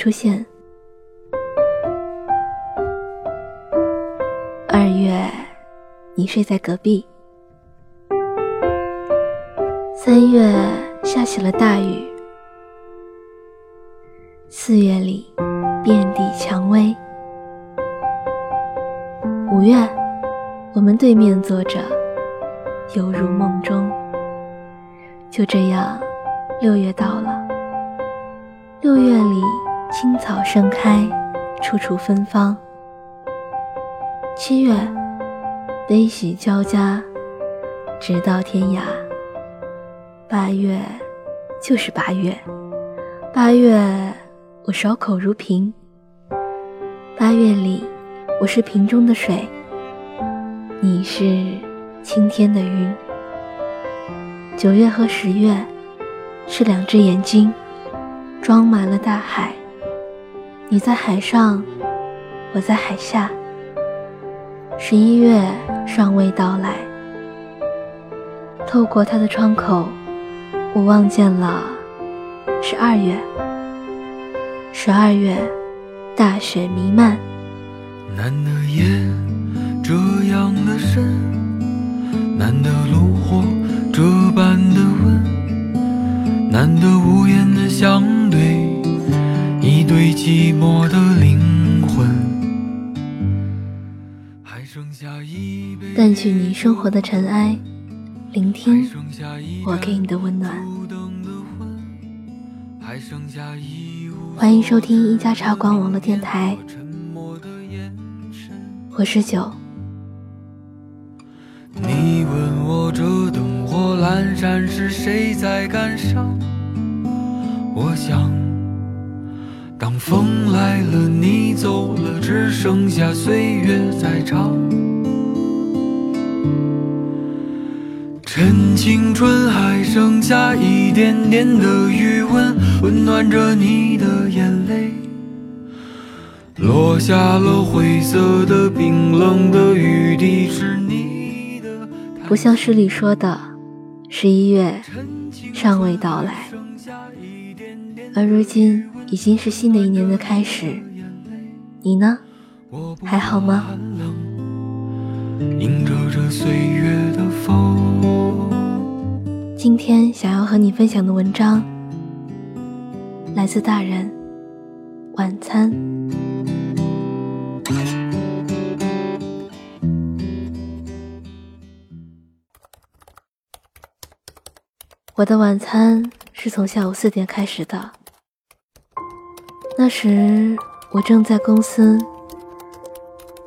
出现。二月，你睡在隔壁。三月下起了大雨。四月里，遍地蔷薇。五月，我们对面坐着，犹如梦中。就这样，六月到了。六月里，青草盛开，处处芬芳。七月，悲喜交加，直到天涯。八月，就是八月。八月，我守口如瓶。八月里，我是瓶中的水，你是青天的云。九月和十月，是两只眼睛，装满了大海。你在海上，我在海下。十一月尚未到来，透过他的窗口，我望见了十二月。十二月，大雪弥漫。难得夜这样的深，难得炉火。这般的吻，难得无言的相对，对寂寞的灵魂。还剩下一杯淡去你生活的尘埃，聆听我给你的温暖。欢迎收听一家茶馆网络电台，我是九。你问我这灯。火阑珊是，谁在感伤？我想，当风来了，你走了，只剩下岁月在唱。趁青春还剩下一点点的余温，温暖着你的眼泪。落下了灰色的、冰冷的雨滴，是你的。不像诗里说的。十一月尚未到来，而如今已经是新的一年的开始。你呢？还好吗？今天想要和你分享的文章来自大人晚餐。我的晚餐是从下午四点开始的。那时我正在公司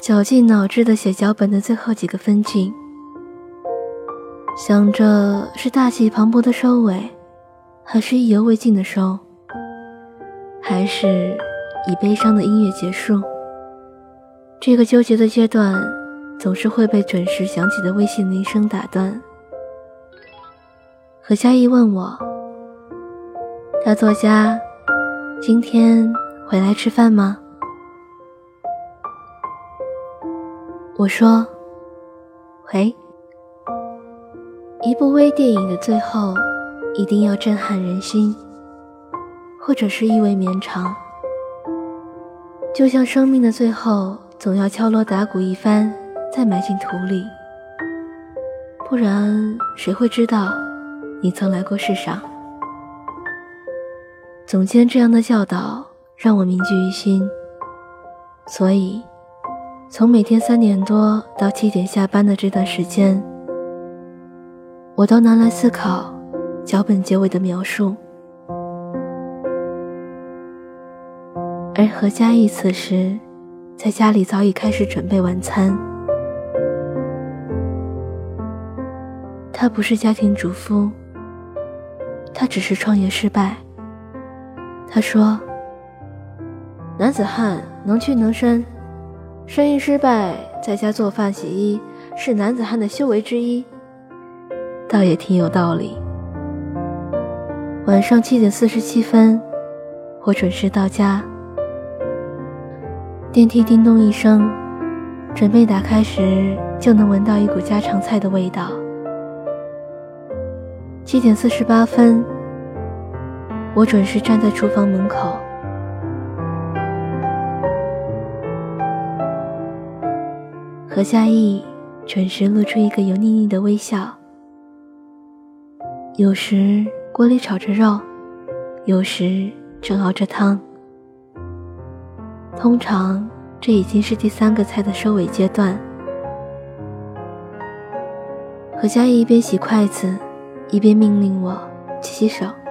绞尽脑汁的写脚本的最后几个分镜，想着是大气磅礴的收尾，还是意犹未尽的收，还是以悲伤的音乐结束。这个纠结的阶段，总是会被准时响起的微信铃声打断。何佳怡问我：“大作家，今天回来吃饭吗？”我说：“喂。”一部微电影的最后，一定要震撼人心，或者是意味绵长。就像生命的最后，总要敲锣打鼓一番，再埋进土里，不然谁会知道？你曾来过世上，总监这样的教导让我铭记于心。所以，从每天三点多到七点下班的这段时间，我都拿来思考脚本结尾的描述。而何佳艺此时在家里早已开始准备晚餐，他不是家庭主妇。他只是创业失败。他说：“男子汉能屈能伸，生意失败在家做饭洗衣是男子汉的修为之一。”倒也挺有道理。晚上七点四十七分，我准时到家。电梯叮咚一声，准备打开时，就能闻到一股家常菜的味道。七点四十八分，我准时站在厨房门口。何嘉译准时露出一个油腻腻的微笑。有时锅里炒着肉有时正熬着汤。通常这已经是第三个菜的收尾阶段。何嘉译一边洗筷子一边命令我洗洗手。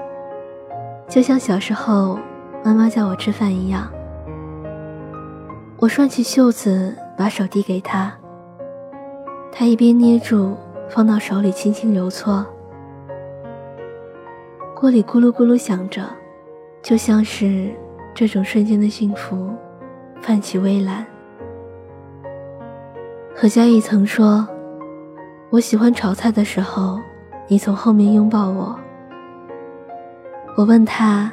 就像小时候妈妈叫我吃饭一样。我顺起袖子，把手递给他，他一边捏住，放到手里轻轻揉搓。锅里咕噜咕噜响着，就像是这种瞬间的幸福，泛起微澜。何佳艺曾说：“我喜欢炒菜的时候，你从后面拥抱我。”我问他：“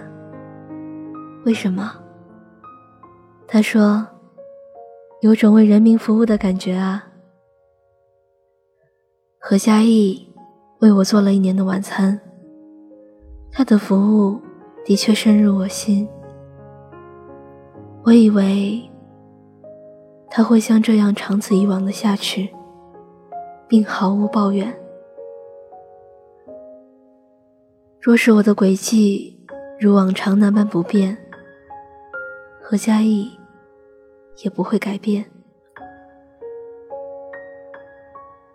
为什么？”他说：“有种为人民服务的感觉啊。”何佳艺为我做了一年的晚餐。他的服务的确深入我心。我以为他会像这样长此以往的下去，并毫无抱怨。若是我的轨迹如往常那般不变，何嘉义也不会改变。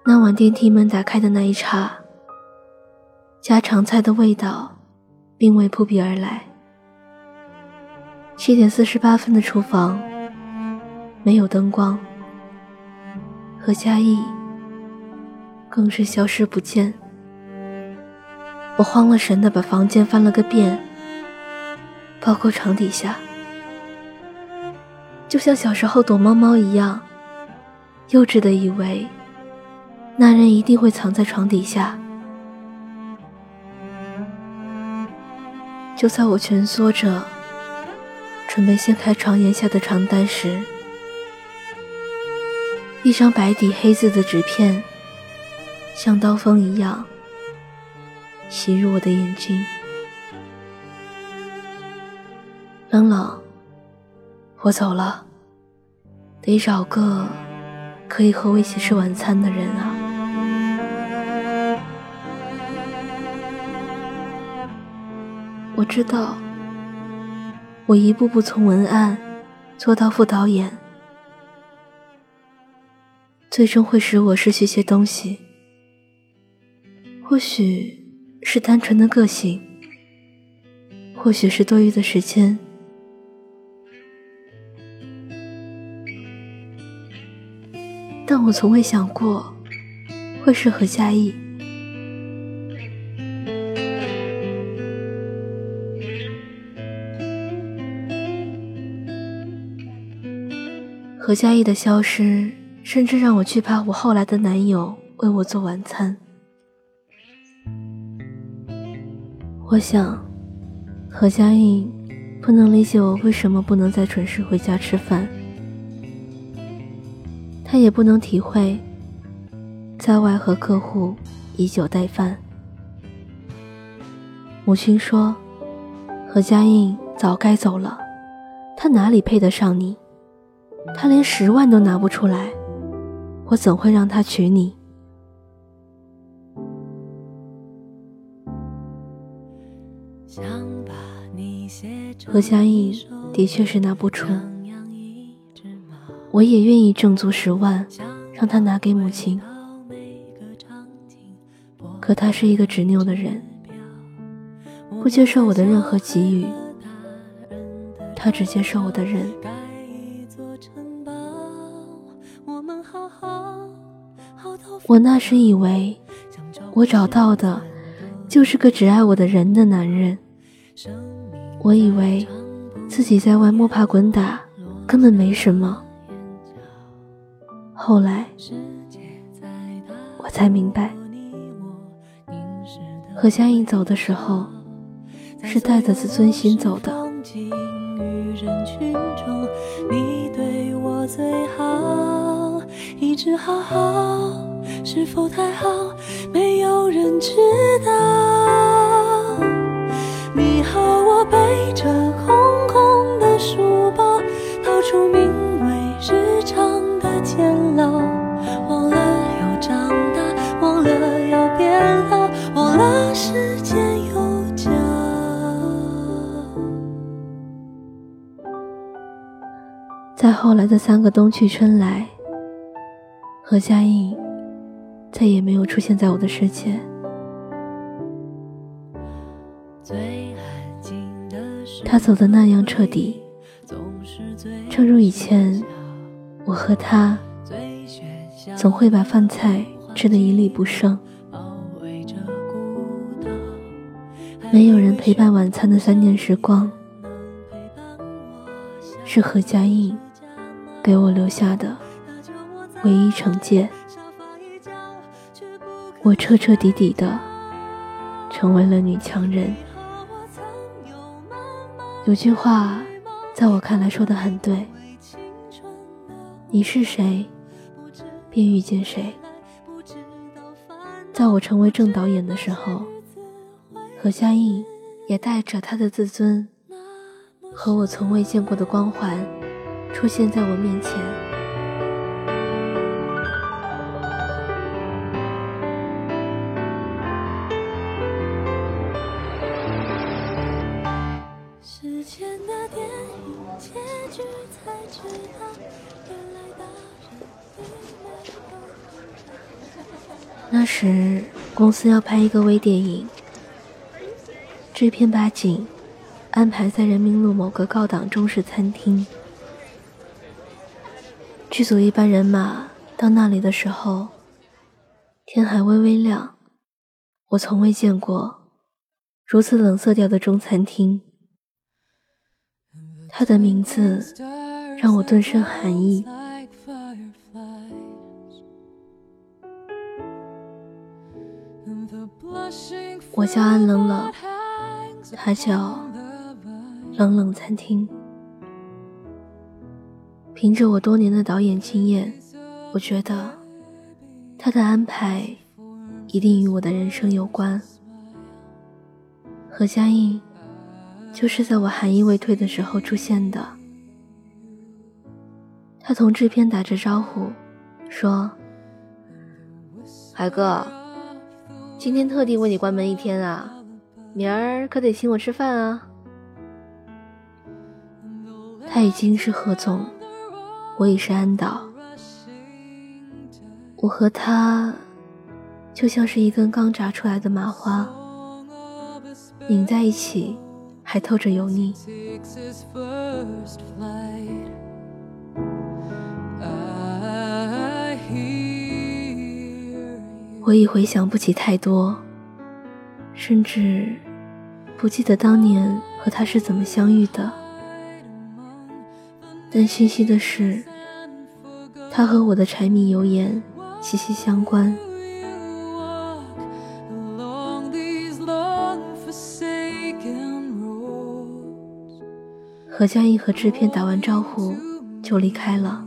那晚电梯门打开的那一刹，家常菜的味道。并未扑鼻而来。七点四十八分的厨房没有灯光，何嘉义更是消失不见。我慌了神的把房间翻了个遍，包括床底下，就像小时候躲猫猫一样，幼稚的以为那人一定会藏在床底下。就在我蜷缩着，准备掀开床沿下的床单时，一张白底黑字的纸片，像刀锋一样袭入我的眼睛。冷冷，我走了，得找个可以和我一起吃晚餐的人啊。我知道，我一步步从文案做到副导演，最终会使我失去些东西。或许是单纯的个性，或许是多余的时间，但我从未想过会是何嘉义。何嘉义的消失，甚至让我惧怕我后来的男友为我做晚餐。我想，何嘉义不能理解我为什么不能再准时回家吃饭，他也不能体会在外和客户以酒代饭。母亲说：“何嘉印早该走了，他哪里配得上你？”他连十万都拿不出来，我怎会让他娶你？何嘉义的确是拿不出，我也愿意挣足十万让他拿给母亲。可他是一个执拗的人，不接受我的任何给予，他只接受我的人。我那时以为，我找到的，就是个只爱我的人的男人。我以为，自己在外摸爬滚打，根本没什么。后来，我才明白，何佳颖走的时候，是带着自尊心走的。最好，一直好好。是否太好，没有人知道。背着空空的书包逃出名为日常的监牢忘了要长大忘了要变老忘了时间有脚在后来的三个冬去春来何嘉译再也没有出现在我的世界。他走的那样彻底，正如以前，我和他总会把饭菜吃得一粒不剩。没有人陪伴晚餐的三年时光，是何家印给我留下的唯一惩戒。我彻彻底底的成为了女强人。有句话，在我看来说的很对：你是谁，便遇见谁。在我成为正导演的时候，何家印也带着他的自尊和我从未见过的光环，出现在我面前。那时公司要拍一个微电影，制片把景安排在人民路某个高档中式餐厅。剧组一班人马到那里的时候，天还微微亮。我从未见过如此冷色调的中餐厅。它的名字让我顿生寒意。我叫安冷冷，他叫冷冷餐厅。凭着我多年的导演经验，我觉得他的安排一定与我的人生有关。何家印就是在我寒意未退的时候出现的。他同制片打着招呼，说：“海哥。”今天特地为你关门一天啊，明儿可得请我吃饭啊！他已经是何总，我已是安导，我和他就像是一根刚炸出来的麻花，拧在一起还透着油腻。我已回想不起太多，甚至不记得当年和他是怎么相遇的。但清晰的是，他和我的柴米油盐息息相关。何佳印和制片打完招呼就离开了，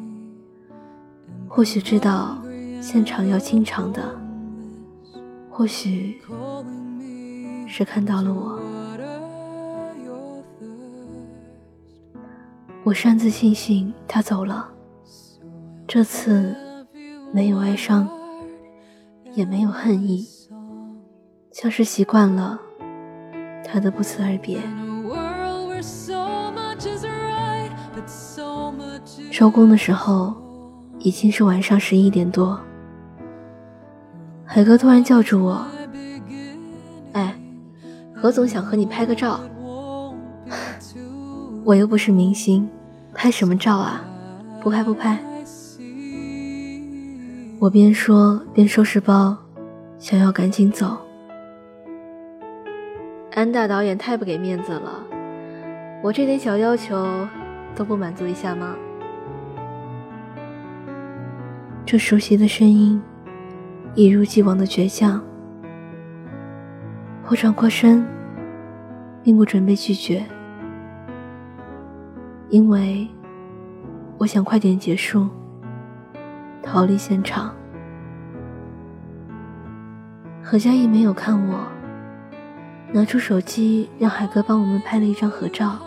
或许知道现场要清场的。或许是看到了我，我擅自庆幸他走了。这次没有哀伤，也没有恨意，像是习惯了他的不辞而别。收工的时候已经是晚上十一点多。海哥突然叫住我：“哎，何总想和你拍个照。我又不是明星，拍什么照啊？不拍不拍。”我边说边收拾包，想要赶紧走。安大导演太不给面子了，我这点小要求都不满足一下吗？这熟悉的声音。一如既往的倔强，我转过身，并不准备拒绝，因为我想快点结束，逃离现场。何佳怡没有看我，拿出手机让海哥帮我们拍了一张合照。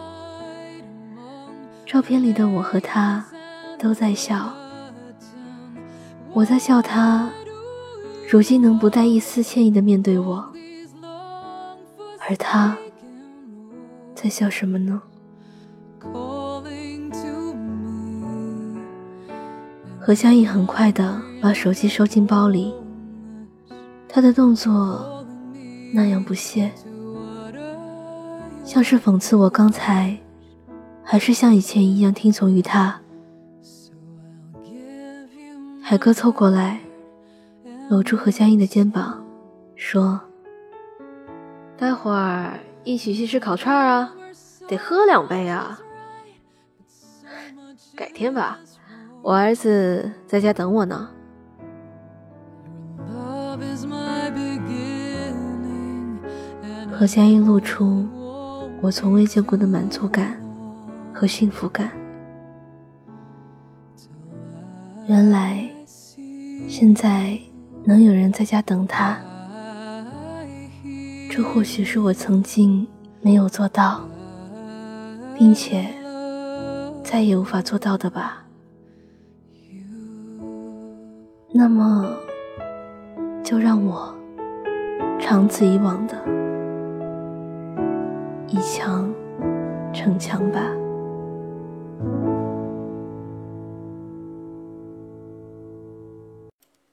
照片里的我和他都在笑，我在笑他。如今能不带一丝歉意的面对我，而他在笑什么呢？何香怡很快的把手机收进包里，他的动作那样不屑，像是讽刺我刚才还是像以前一样听从于他。海哥凑过来，搂住何香怡的肩膀，说：“待会儿一起去吃烤串啊，得喝两杯啊。改天吧。”我儿子在家等我呢。何佳音露出我从未见过的满足感和幸福感。原来现在能有人在家等他，这或许是我曾经没有做到，并且再也无法做到的吧。那么，就让我长此以往的以强逞强吧。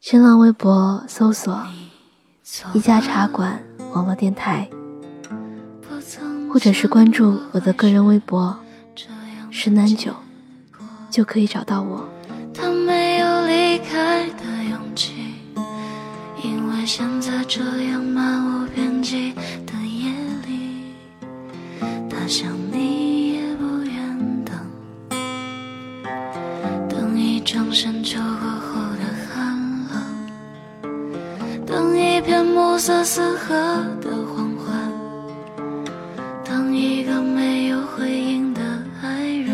新浪微博搜索“一家茶馆网络电台”，或者是关注我的个人微博“十南九”，就可以找到我。他没有离开的勇气，因为现在这样漫无边际的夜里，他想你也不愿等，等一场深秋过片暮色四合的黄昏，等一个没有回应的爱人。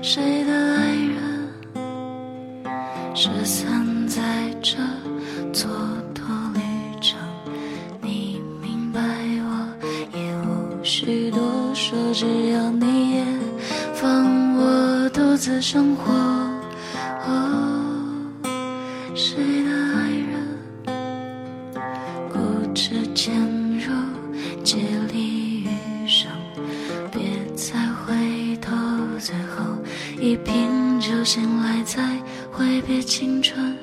谁的爱人失散在这蹉跎旅程？你明白，我也无需多说，只要你也放我独自生活。一瓶酒醒来，再挥别青春，